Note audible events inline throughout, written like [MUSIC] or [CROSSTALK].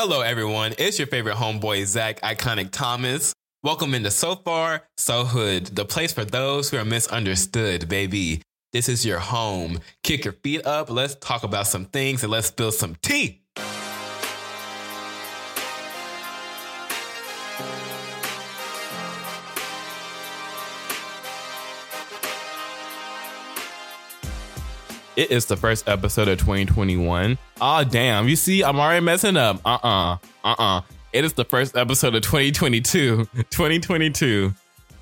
Hello, everyone. It's your favorite homeboy, Zach Iconic Thomas. Welcome into So Far, So Hood, the place for those who are misunderstood, baby. This is your home. Kick your feet up. Let's talk about some things and let's spill some tea. It is the first episode of 2021. Oh, damn. You see, I'm already messing up. Uh uh-uh, uh. Uh-uh. It is the first episode of 2022. [LAUGHS] 2022.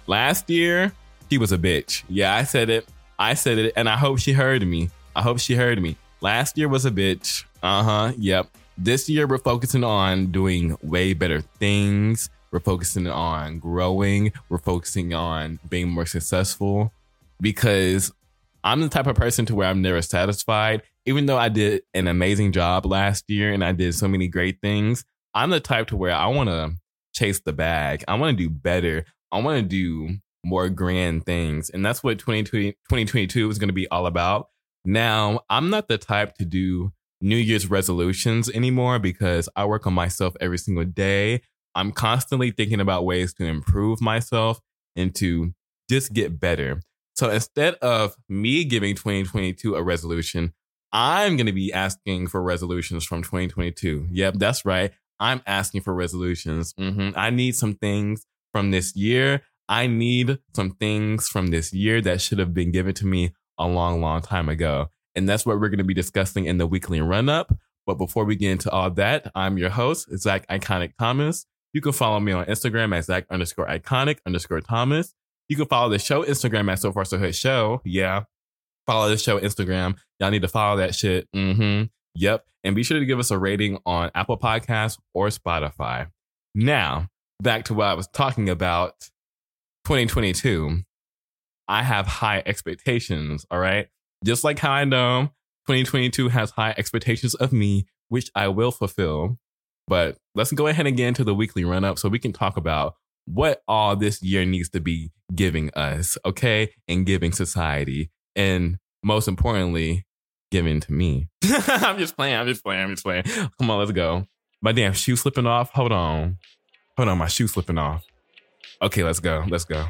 Last year, he was a bitch. Yeah, I said it. I said it, and I hope she heard me. I hope she heard me. Last year was a bitch. Uh huh. Yep. This year, we're focusing on doing way better things. We're focusing on growing. We're focusing on being more successful because I'm the type of person to where I'm never satisfied. Even though I did an amazing job last year and I did so many great things, I'm the type to where I want to chase the bag. I want to do better. I want to do more grand things. And that's what 2020, 2022 is going to be all about. Now, I'm not the type to do New Year's resolutions anymore because I work on myself every single day. I'm constantly thinking about ways to improve myself and to just get better. So instead of me giving 2022 a resolution, I'm going to be asking for resolutions from 2022. Yep, that's right. I'm asking for resolutions. Mm-hmm. I need some things from this year. I need some things from this year that should have been given to me a long, long time ago. And that's what we're going to be discussing in the weekly run up. But before we get into all that, I'm your host, Zach Iconic Thomas. You can follow me on Instagram at Zach underscore iconic underscore Thomas. You can follow the show Instagram at So Far So Hood Show. Yeah. Follow the show Instagram. Y'all need to follow that shit. Mm-hmm. Yep. And be sure to give us a rating on Apple Podcasts or Spotify. Now, back to what I was talking about 2022. I have high expectations. All right. Just like how I know 2022 has high expectations of me, which I will fulfill. But let's go ahead and get into the weekly run up so we can talk about what all this year needs to be giving us, okay? And giving society. And most importantly, giving to me. [LAUGHS] I'm just playing. I'm just playing. I'm just playing. Come on, let's go. My damn shoe slipping off. Hold on. Hold on. My shoe slipping off. Okay, let's go. Let's go.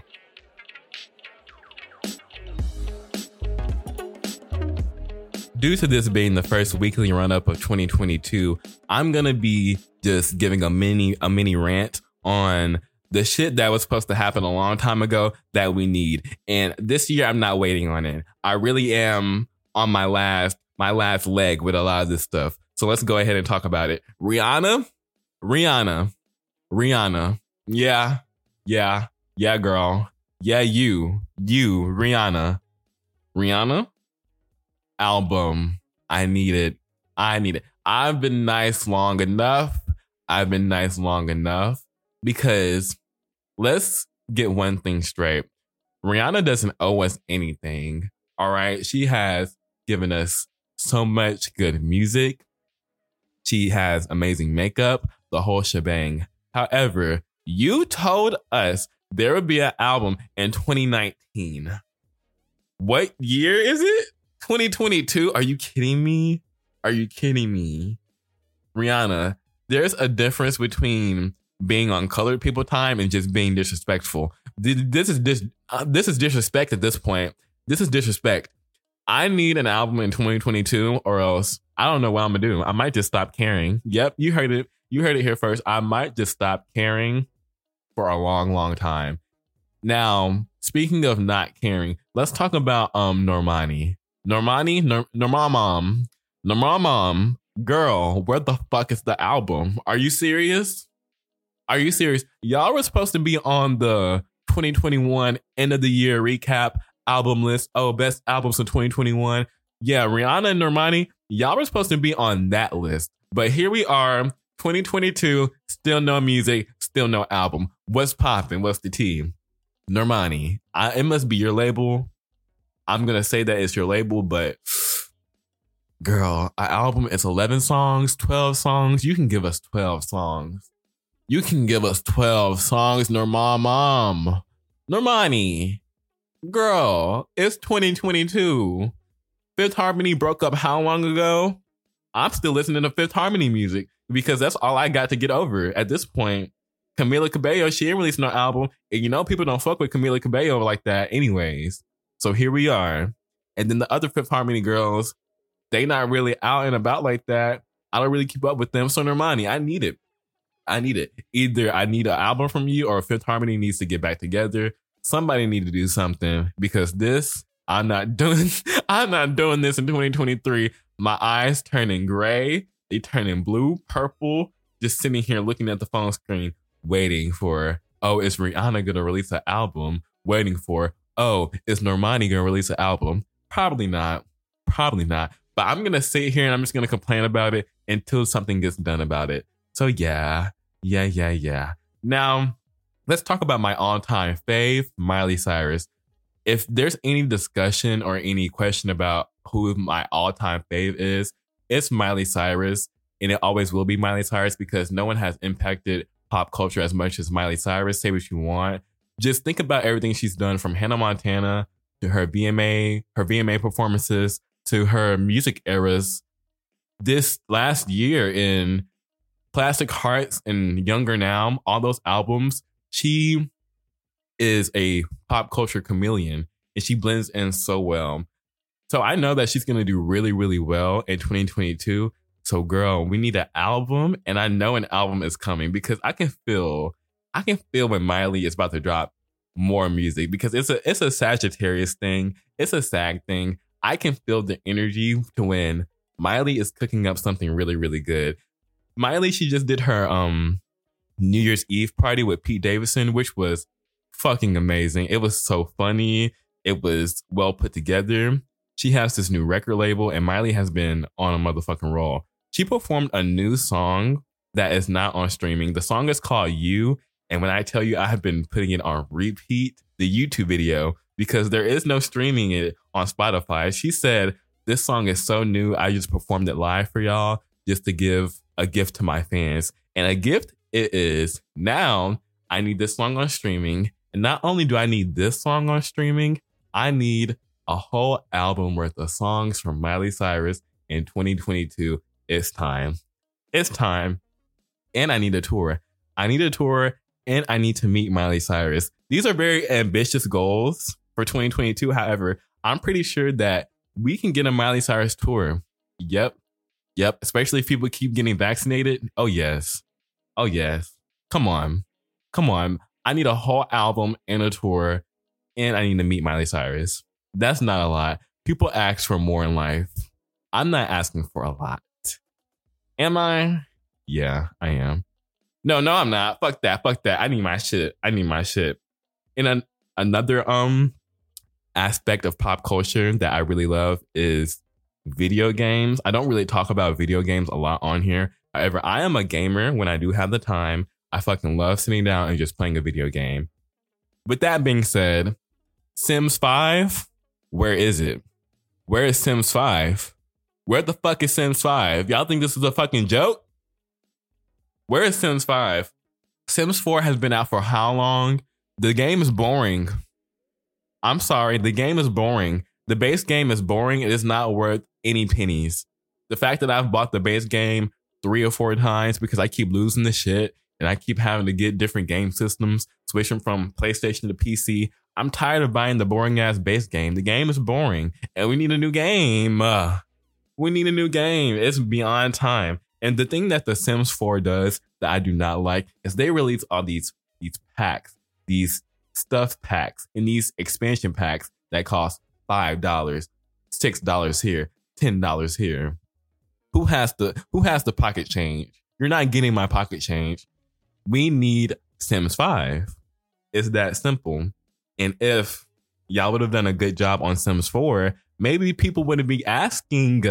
Due to this being the first weekly run up of 2022, I'm gonna be just giving a mini a mini rant on the shit that was supposed to happen a long time ago that we need. And this year I'm not waiting on it. I really am on my last my last leg with a lot of this stuff. So let's go ahead and talk about it. Rihanna, Rihanna, Rihanna. Yeah, yeah, yeah, girl. Yeah, you, you, Rihanna, Rihanna album. I need it. I need it. I've been nice long enough. I've been nice long enough because let's get one thing straight. Rihanna doesn't owe us anything. All right. She has given us so much good music. She has amazing makeup, the whole shebang. However, you told us there would be an album in 2019. What year is it? 2022? Are you kidding me? Are you kidding me? Rihanna, there's a difference between being on colored people time and just being disrespectful. This is this uh, this is disrespect at this point. This is disrespect. I need an album in 2022 or else I don't know what I'm gonna do. I might just stop caring. Yep, you heard it. You heard it here first. I might just stop caring for a long, long time. Now, speaking of not caring, let's talk about um Normani. Normani, Nor- Normamam, Normamam, girl, where the fuck is the album? Are you serious? Are you serious? Y'all were supposed to be on the 2021 end of the year recap album list. Oh, best albums of 2021. Yeah, Rihanna and Normani, y'all were supposed to be on that list. But here we are, 2022, still no music, still no album. What's popping? What's the team? Normani, I, it must be your label. I'm gonna say that it's your label, but [SIGHS] girl, our album is 11 songs, 12 songs. You can give us 12 songs. You can give us 12 songs, Norma Mom. Normani. Girl, it's 2022. Fifth Harmony broke up how long ago? I'm still listening to Fifth Harmony music. because that's all I got to get over at this point. Camila Cabello, she ain't released no album. And you know, people don't fuck with Camila Cabello like that anyways. So here we are. And then the other Fifth Harmony girls, they not really out and about like that. I don't really keep up with them. So Normani, I need it. I need it. Either I need an album from you or Fifth Harmony needs to get back together. Somebody need to do something because this, I'm not [LAUGHS] doing, I'm not doing this in 2023. My eyes turning gray. They turning blue, purple, just sitting here looking at the phone screen, waiting for, oh, is Rihanna to release an album? Waiting for, oh, is Normani to release an album? Probably not. Probably not. But I'm to sit here and I'm just to complain about it until something gets done about it. So yeah, yeah, yeah, yeah. Now, let's talk about my all time fave, Miley Cyrus. If there's any discussion or any question about who my all time fave is, it's Miley Cyrus. And it always will be Miley Cyrus because no one has impacted pop culture as much as Miley Cyrus. Say what you want. Just think about everything she's done from Hannah Montana to her VMA, her VMA performances to her music eras. This last year in Plastic Hearts and Younger Now, all those albums, she is a pop culture chameleon and she blends in so well. So I know that she's going to do really, really well in 2022. So girl, we need an album and I know an album is coming because I can feel, I can feel when Miley is about to drop more music because it's a, it's a Sagittarius thing. It's a SAG thing. I can feel the energy to when Miley is cooking up something really, really good. Miley, she just did her, um, New Year's Eve party with Pete Davidson, which was fucking amazing. It was so funny. It was well put together. She has this new record label, and Miley has been on a motherfucking roll. She performed a new song that is not on streaming. The song is called You. And when I tell you I have been putting it on repeat, the YouTube video, because there is no streaming it on Spotify. She said, This song is so new. I just performed it live for y'all just to give a gift to my fans. And a gift it is. Now I need this song on streaming. And not only do I need this song on streaming, I need a whole album worth of songs from Miley Cyrus in 2022. It's time. It's time. And I need a tour. I need a tour and I need to meet Miley Cyrus. These are very ambitious goals for 2022. However, I'm pretty sure that we can get a Miley Cyrus tour. Yep. Yep. Especially if people keep getting vaccinated. Oh, yes. Oh, yes. Come on. Come on. I need a whole album and a tour, and I need to meet Miley Cyrus. That's not a lot. People ask for more in life. I'm not asking for a lot. Am I? Yeah, I am. No, no, I'm not. Fuck that. Fuck that. I need my shit. I need my shit. In an, another um aspect of pop culture that I really love is video games. I don't really talk about video games a lot on here. However, I am a gamer when I do have the time. I fucking love sitting down and just playing a video game. With that being said, Sims 5, where is it? Where is Sims 5? Where the fuck is Sims 5? Y'all think this is a fucking joke? Where is Sims 5? Sims 4 has been out for how long? The game is boring. I'm sorry, the game is boring. The base game is boring. It is not worth any pennies. The fact that I've bought the base game three or four times because I keep losing the shit and I keep having to get different game systems, switching from PlayStation to PC. I'm tired of buying the boring ass base game. The game is boring and we need a new game. Uh, [SIGHS] we need a new game. It's beyond time. And the thing that The Sims 4 does that I do not like is they release all these these packs, these stuff packs, and these expansion packs that cost five dollars, six dollars here, ten dollars here. Who has the who has the pocket change? You're not getting my pocket change. We need Sims 5. It's that simple. And if y'all would have done a good job on Sims 4, maybe people wouldn't be asking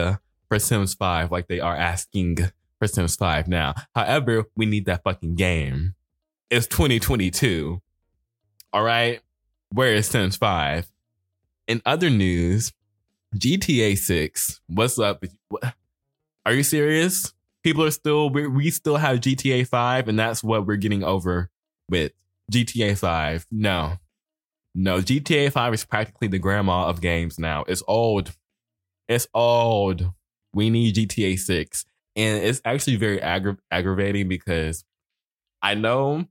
for Sims 5 like they are asking for Sims 5 now. However, we need that fucking game. It's 2022. All right. Where is Sims 5? In other news, GTA 6. What's up? Are you serious? People are still, we we still have GTA 5, and that's what we're getting over with GTA 5. No. No, GTA 5 is practically the grandma of games now. It's old. It's old. We need GTA 6. And it's actually very aggra- aggravating because I know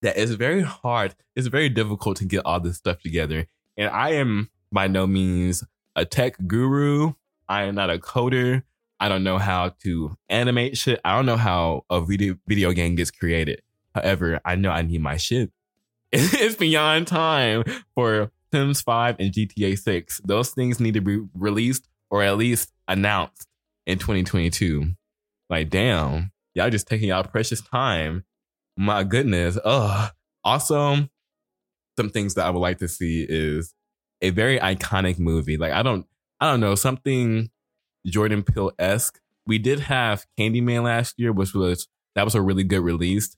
that it's very hard, it's very difficult to get all this stuff together. And I am by no means a tech guru. I am not a coder. I don't know how to animate shit. I don't know how a video video game gets created. However, I know I need my shit. [LAUGHS] It's beyond time for Sims 5 and GTA 6. Those things need to be released or at least announced in 2022. Like, damn, y'all just taking y'all precious time. My goodness. Ugh. Also, some things that I would like to see is a very iconic movie. Like, I don't, I don't know, something Jordan Peele esque. We did have Candyman last year, which was that was a really good release.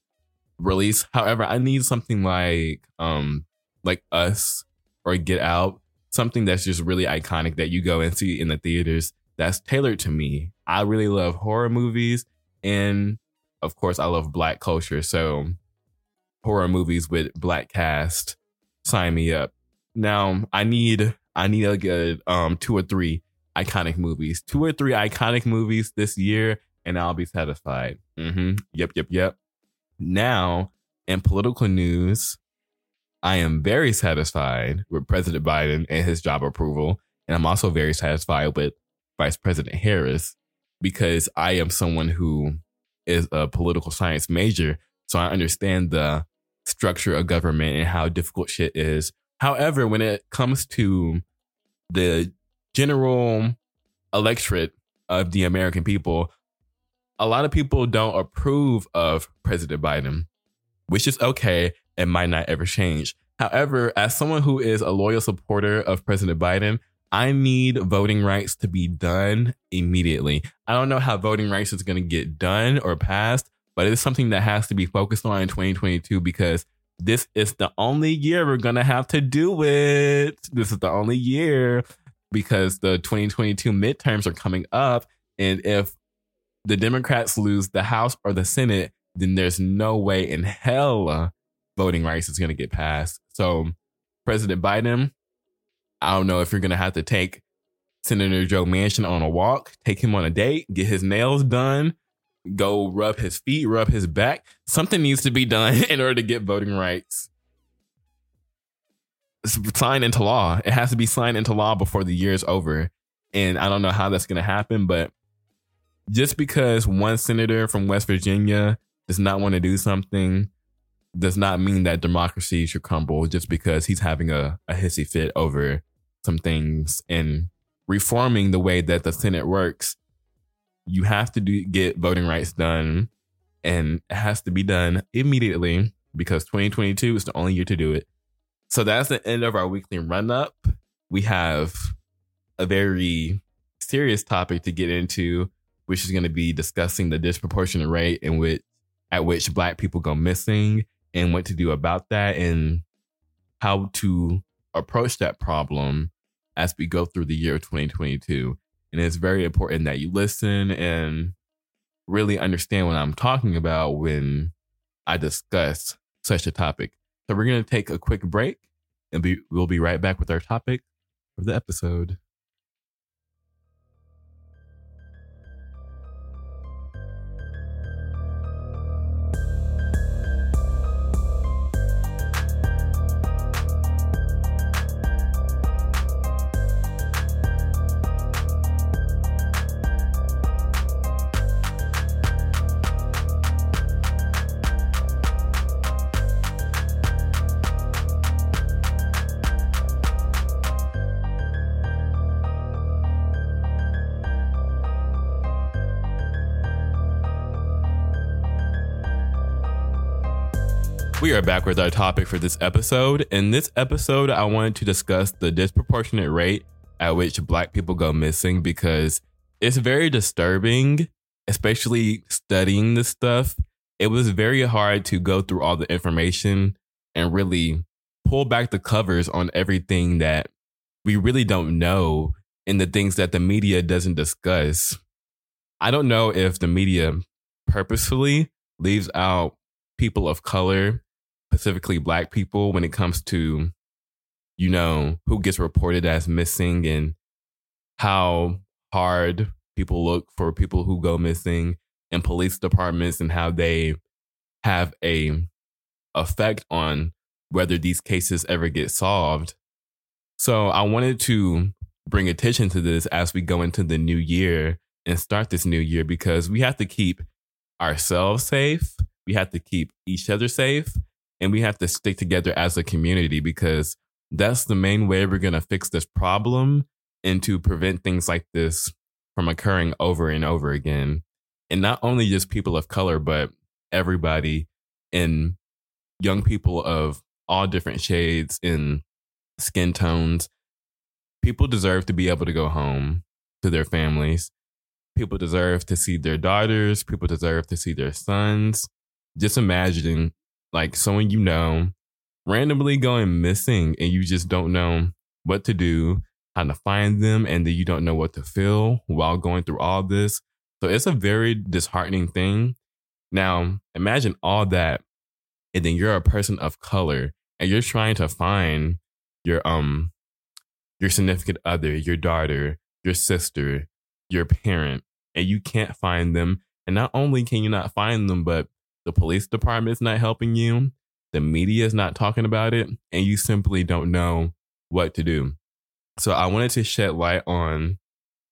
Release. However, I need something like um like Us or Get Out, something that's just really iconic that you go and see in the theaters. That's tailored to me. I really love horror movies, and of course, I love black culture. So, horror movies with black cast, sign me up. Now, I need I need a good um two or three iconic movies, two or three iconic movies this year, and I'll be satisfied. Mm-hmm. Yep, yep, yep. Now, in political news, I am very satisfied with President Biden and his job approval. And I'm also very satisfied with Vice President Harris because I am someone who is a political science major. So I understand the structure of government and how difficult shit is. However, when it comes to the general electorate of the American people, a lot of people don't approve of President Biden, which is okay and might not ever change. However, as someone who is a loyal supporter of President Biden, I need voting rights to be done immediately. I don't know how voting rights is going to get done or passed, but it's something that has to be focused on in 2022 because this is the only year we're going to have to do it. This is the only year because the 2022 midterms are coming up. And if the Democrats lose the House or the Senate, then there's no way in hell voting rights is going to get passed. So, President Biden, I don't know if you're going to have to take Senator Joe Manchin on a walk, take him on a date, get his nails done, go rub his feet, rub his back. Something needs to be done [LAUGHS] in order to get voting rights signed into law. It has to be signed into law before the year is over. And I don't know how that's going to happen, but just because one senator from West Virginia does not want to do something does not mean that democracy should crumble just because he's having a, a hissy fit over some things and reforming the way that the Senate works. You have to do, get voting rights done and it has to be done immediately because 2022 is the only year to do it. So that's the end of our weekly run up. We have a very serious topic to get into, which is going to be discussing the disproportionate rate in which at which black people go missing and what to do about that and how to approach that problem as we go through the year 2022. And it's very important that you listen and really understand what I'm talking about when I discuss such a topic. So we're going to take a quick break and be, we'll be right back with our topic for the episode. We are back with our topic for this episode. In this episode, I wanted to discuss the disproportionate rate at which Black people go missing because it's very disturbing, especially studying this stuff. It was very hard to go through all the information and really pull back the covers on everything that we really don't know and the things that the media doesn't discuss. I don't know if the media purposefully leaves out people of color specifically black people when it comes to you know who gets reported as missing and how hard people look for people who go missing in police departments and how they have a effect on whether these cases ever get solved. So I wanted to bring attention to this as we go into the new year and start this new year because we have to keep ourselves safe. We have to keep each other safe and we have to stick together as a community because that's the main way we're going to fix this problem and to prevent things like this from occurring over and over again. And not only just people of color, but everybody and young people of all different shades and skin tones. People deserve to be able to go home to their families. People deserve to see their daughters. People deserve to see their sons. Just imagine like someone you know randomly going missing and you just don't know what to do, how to find them, and then you don't know what to feel while going through all this. So it's a very disheartening thing. Now, imagine all that, and then you're a person of color and you're trying to find your um your significant other, your daughter, your sister, your parent, and you can't find them. And not only can you not find them, but the police department's not helping you the media is not talking about it, and you simply don't know what to do. So I wanted to shed light on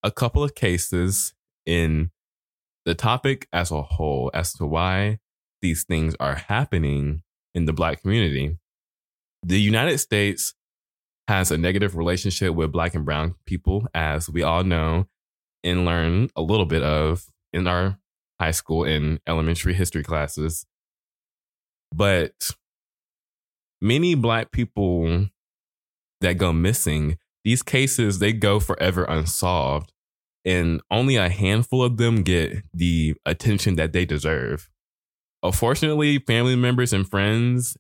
a couple of cases in the topic as a whole as to why these things are happening in the black community. The United States has a negative relationship with black and brown people, as we all know and learn a little bit of in our high school and elementary history classes. But many black people that go missing, these cases they go forever unsolved and only a handful of them get the attention that they deserve. Unfortunately, family members and friends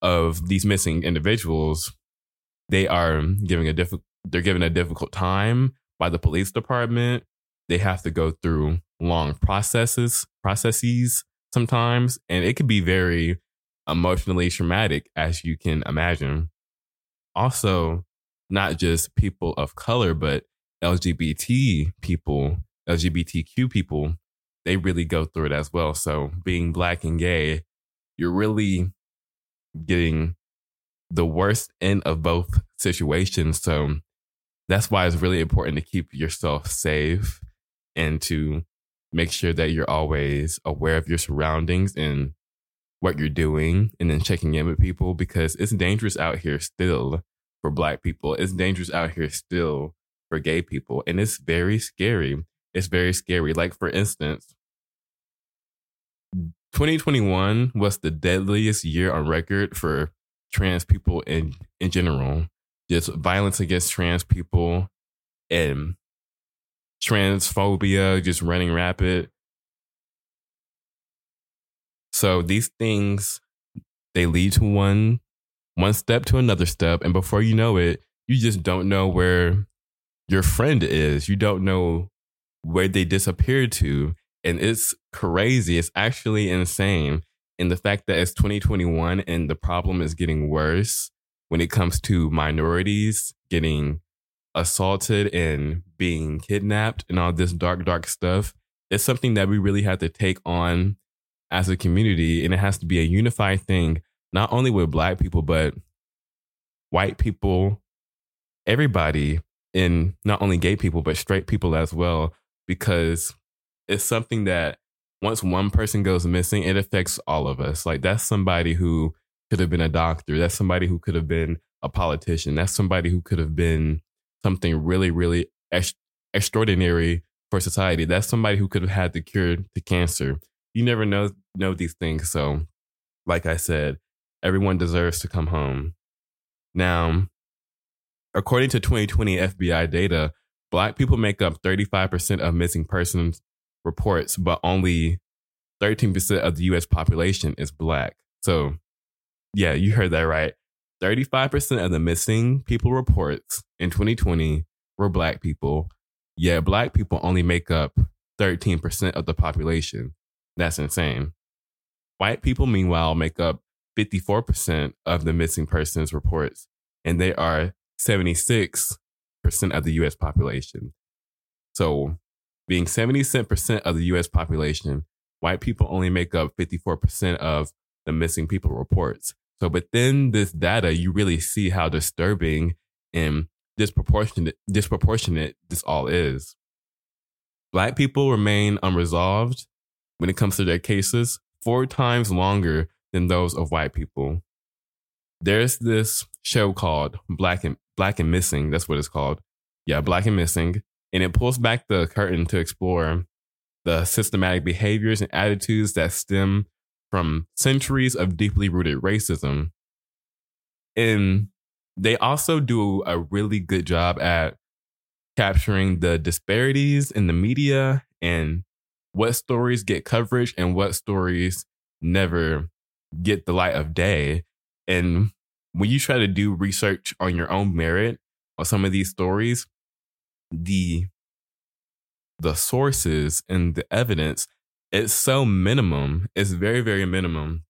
of these missing individuals, they are giving a diff- they're given a difficult time by the police department. They have to go through long processes, processes sometimes, and it could be very emotionally traumatic as you can imagine. Also, not just people of color, but LGBT people, LGBTQ people, they really go through it as well. So, being black and gay, you're really getting the worst end of both situations. So, that's why it's really important to keep yourself safe and to make sure that you're always aware of your surroundings and what you're doing and then checking in with people because it's dangerous out here still for black people. It's dangerous out here still for gay people. And it's very scary. It's very scary. Like, for instance, 2021 was the deadliest year on record for trans people in, in general. Just violence against trans people and transphobia just running rapid. So these things they lead to one one step to another step and before you know it, you just don't know where your friend is. You don't know where they disappeared to and it's crazy. It's actually insane. And the fact that it's 2021 and the problem is getting worse when it comes to minorities getting assaulted and being kidnapped and all this dark, dark stuff, it's something that we really have to take on as a community. And it has to be a unified thing not only with black people but white people everybody and not only gay people but straight people as well. Because it's something that once one person goes missing it affects all of us. Like that's somebody who could have been a doctor. That's somebody who could have been a politician. That's somebody who could have been something really really ex- extraordinary for society that's somebody who could have had the cure to cancer you never know know these things. So, like I said, everyone deserves to come home. Now, according to 2020 FBI data, black people make up 35% of missing persons reports, but only 13% of the US population is black. So, yeah, you heard that right. 35% of the missing people reports in 2020 were black people. Yet black people only make up 13% of the population. That's insane. White people, meanwhile, make up 54% of the missing persons reports, and they are 76% of the US population. So, being 76% of the US population, white people only make up 54% of the missing people reports. So within this data, you really see how disturbing and disproportionate disproportionate this all is. Black people remain unresolved when it comes to their cases four times longer than those of white people. There's this show called Black and Black and Missing. That's what it's called. Yeah, Black and Missing. And it pulls back the curtain to explore the systematic behaviors and attitudes that stem from centuries of deeply rooted racism. And they also do a really good job at capturing the disparities in the media and what stories get coverage and what stories never get the light of day. And when you try to do research on your own merit on some of these stories, the the sources and the evidence it's so minimum. It's very, very minimum.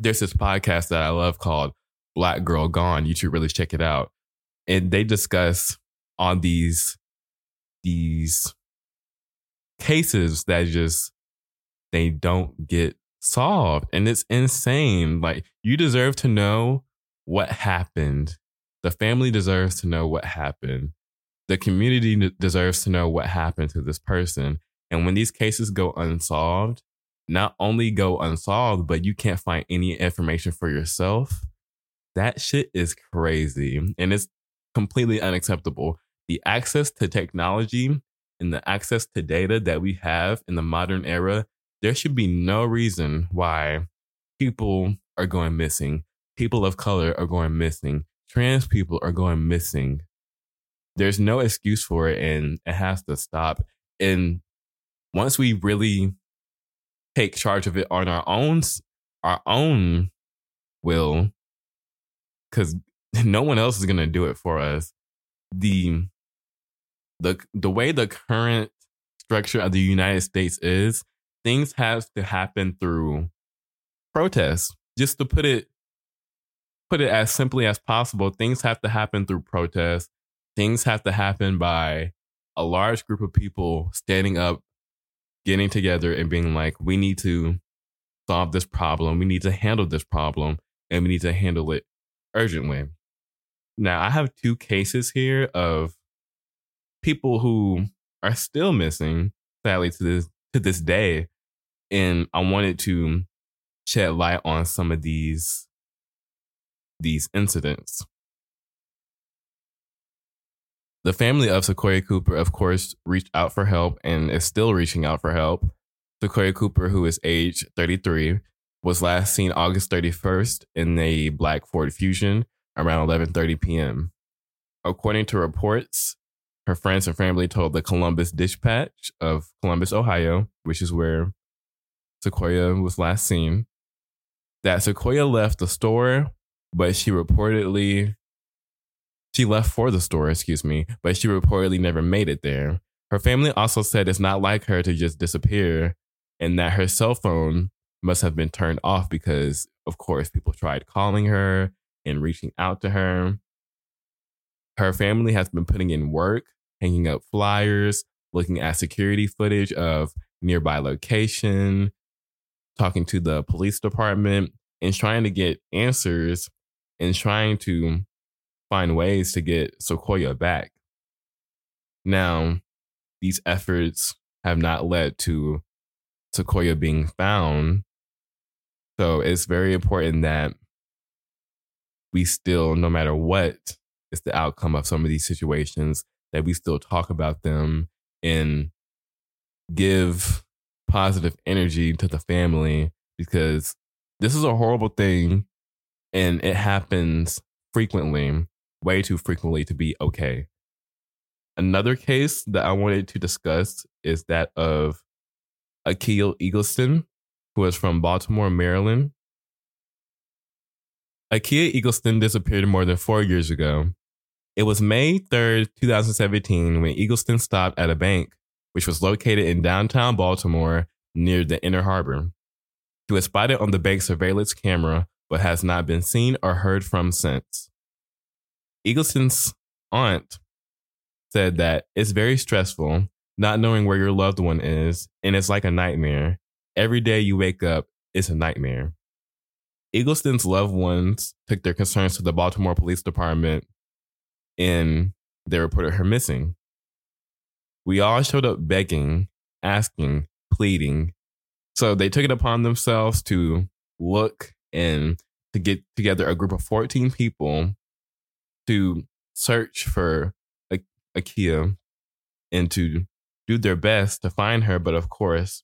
There's this podcast that I love called Black Girl Gone. You should really check it out. And they discuss on these these cases that just they don't get solved. And it's insane. Like you deserve to know what happened. The family deserves to know what happened. The community deserves to know what happened to this person. And when these cases go unsolved, not only go unsolved, but you can't find any information for yourself. That shit is crazy and it's completely unacceptable. The access to technology and the access to data that we have in the modern era, there should be no reason why people are going missing. People of color are going missing. Trans people are going missing. There's no excuse for it and it has to stop. And once we really take charge of it on our own our own will because [LAUGHS] no one else is going to do it for us the the the way the current structure of the united states is things have to happen through protests just to put it put it as simply as possible things have to happen through protests things have to happen by a large group of people standing up getting together and being like, we need to solve this problem. We need to handle this problem and we need to handle it urgently. Now, I have two cases here of people who are still missing, sadly, to this to this day. And I wanted to shed light on some of these these incidents. The family of Sequoia Cooper, of course, reached out for help and is still reaching out for help. Sequoia Cooper, who is age 33, was last seen August 31st in a black Ford Fusion around 11:30 p.m. According to reports, her friends and family told the Columbus Dispatch of Columbus, Ohio, which is where Sequoia was last seen, that Sequoia left the store, but she reportedly she left for the store, excuse me, but she reportedly never made it there. Her family also said it's not like her to just disappear and that her cell phone must have been turned off because, of course, people tried calling her and reaching out to her. Her family has been putting in work, hanging up flyers, looking at security footage of nearby location, talking to the police department, and trying to get answers and trying to find ways to get Sequoia back. Now, these efforts have not led to Sequoia being found. So it's very important that we still, no matter what is the outcome of some of these situations, that we still talk about them and give positive energy to the family because this is a horrible thing and it happens frequently way too frequently to be okay. Another case that I wanted to discuss is that of Akia Eagleston, who is from Baltimore, Maryland. Akia Eagleston disappeared more than four years ago. It was May 3rd, 2017, when Eagleston stopped at a bank, which was located in downtown Baltimore near the Inner Harbor. He was spotted on the bank's surveillance camera, but has not been seen or heard from since. Eagleston's aunt said that it's very stressful not knowing where your loved one is, and it's like a nightmare. Every day you wake up, it's a nightmare. Eagleston's loved ones took their concerns to the Baltimore Police Department and they reported her missing. We all showed up begging, asking, pleading. So they took it upon themselves to look and to get together a group of 14 people to search for Akia and to do their best to find her. But of course,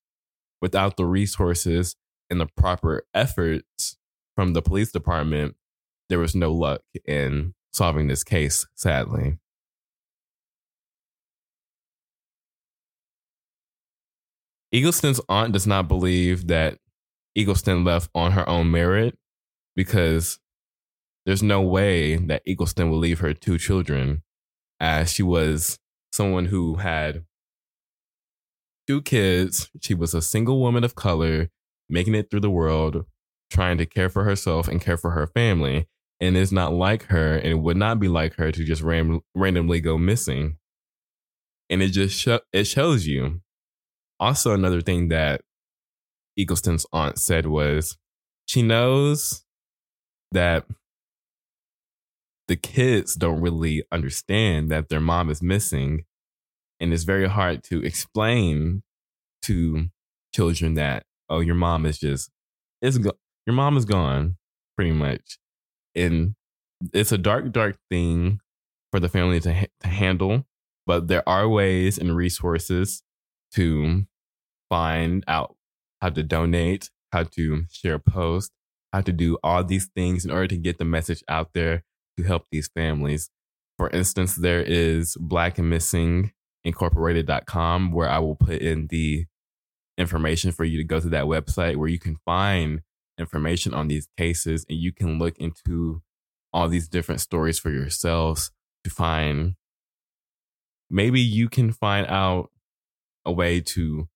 without the resources and the proper efforts from the police department, there was no luck in solving this case, sadly. Eagleston's aunt does not believe that Eagleston left on her own merit because there's no way that Eagleston will leave her two children as she was someone who had two kids. She was a single woman of color making it through the world, trying to care for herself and care for her family. And it's not like her, and it would not be like her to just ram- randomly go missing. And it just sh- it shows you. Also, another thing that Eagleston's aunt said was she knows that the kids don't really understand that their mom is missing. And it's very hard to explain to children that, oh, your mom is just, is go- your mom is gone, pretty much. And it's a dark, dark thing for the family to, ha- to handle, but there are ways and resources to find out how to donate, how to share a post, how to do all these things in order to get the message out there to help these families. For instance, there is Black and Missing Incorporated.com where I will put in the information for you to go to that website where you can find information on these cases and you can look into all these different stories for yourselves to find maybe you can find out a way to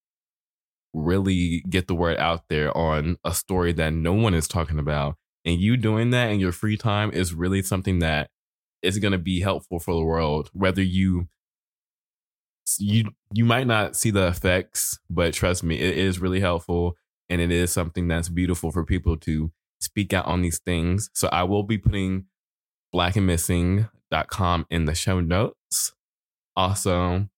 really get the word out there on a story that no one is talking about. And you doing that in your free time is really something that is going to be helpful for the world. Whether you you you might not see the effects, but trust me, it is really helpful and it is something that's beautiful for people to speak out on these things. So I will be putting blackandmissing.com in the show notes. Also,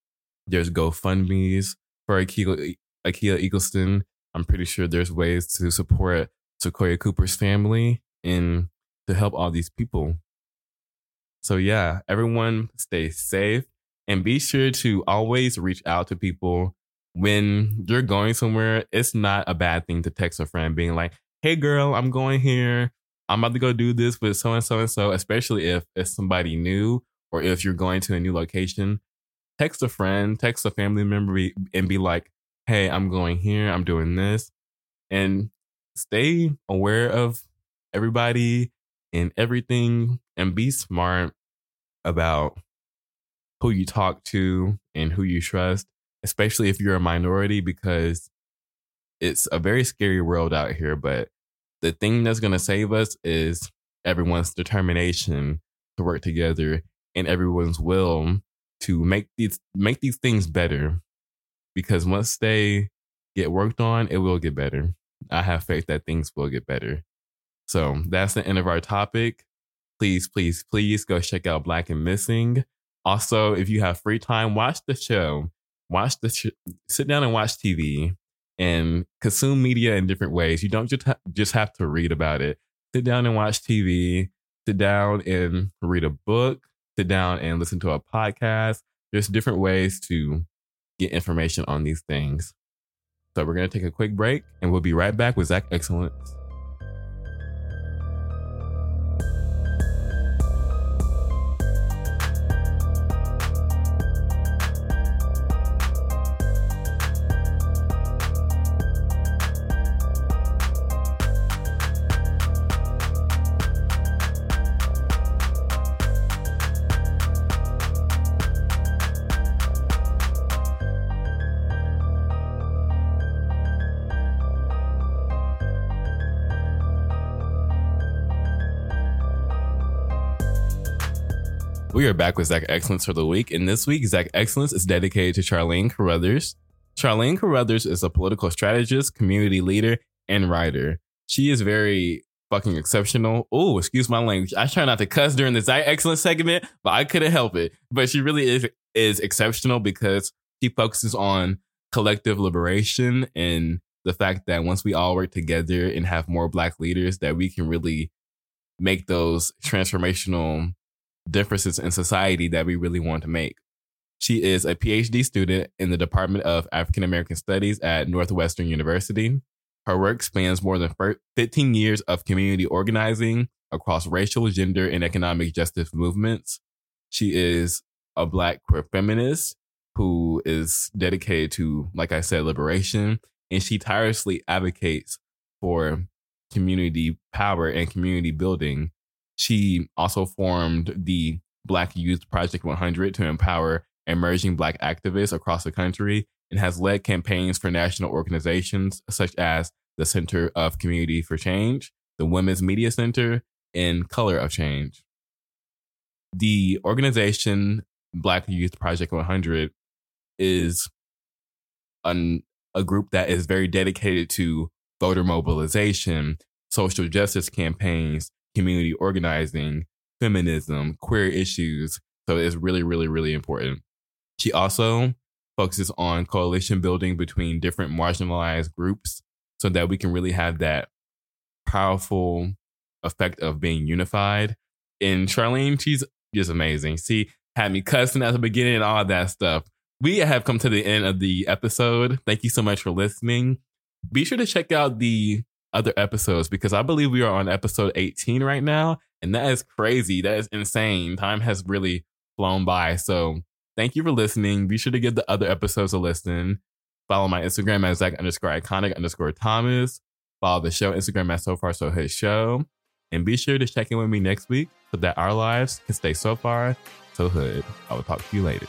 there's GoFundMe's for Akia, Akia Eagleston. I'm pretty sure there's ways to support Sequoia Cooper's family and to help all these people. So yeah, everyone stay safe and be sure to always reach out to people when you're going somewhere. It's not a bad thing to text a friend being like, "Hey girl, I'm going here. I'm about to go do this with so and so and so," especially if it's somebody new or if you're going to a new location. Text a friend, text a family member and be like, "Hey, I'm going here. I'm doing this." And stay aware of everybody and everything and be smart about who you talk to and who you trust, especially if you're a minority, because it's a very scary world out here. But the thing that's going to save us is everyone's determination to work together and everyone's will to make these make these things better because once they get worked on it will get better I have faith that things will get better. So that's the end of our topic. Please, please, please go check out Black and Missing. Also, if you have free time, watch the show. Watch the sh- sit down and watch TV and consume media in different ways. You don't just ha- just have to read about it. Sit down and watch TV. Sit down and read a book. Sit down and listen to a podcast. There's different ways to get information on these things. So we're going to take a quick break and we'll be right back with Zach Excellence. We are back with Zach Excellence for the week, and this week, Zach Excellence is dedicated to Charlene Carruthers. Charlene Carruthers is a political strategist, community leader, and writer. She is very fucking exceptional. Oh, excuse my language. I try not to cuss during this excellent segment, but I couldn't help it. But she really is is exceptional because she focuses on collective liberation and the fact that once we all work together and have more black leaders that we can really make those transformational differences in society that we really want to make. She is a PhD student in the Department of African American Studies at Northwestern University. Her work spans more than 15 years of community organizing across racial, gender, and economic justice movements. She is a Black queer feminist who is dedicated to, like I said, liberation. And she tirelessly advocates for community power and community building. She also formed the Black Youth Project 100 to empower emerging Black activists across the country and has led campaigns for national organizations such as the Center of Community for Change, the Women's Media Center, and Color of Change. The organization Black Youth Project 100 is an, a group that is very dedicated to voter mobilization, social justice campaigns, community organizing, feminism, queer issues. So it's really, really, really important. She also focuses on coalition building between different marginalized groups so that we can really have that powerful effect of being unified. And Charlene, she's just amazing. She had me cussing at the beginning and all that stuff. We have come to the end of the episode. Thank you so much for listening. Be sure to check out the other episodes because I believe we are on episode 18 right now. And that is crazy. That is insane. Time has really flown by. So thank you for listening. Be sure to give the other episodes a listen. Follow my Instagram at Zach underscore iconic underscore Thomas. Follow the show Instagram at So Far So Hood Show. And be sure to check in with me next week so that our lives can stay so far so hood. I will talk to you later.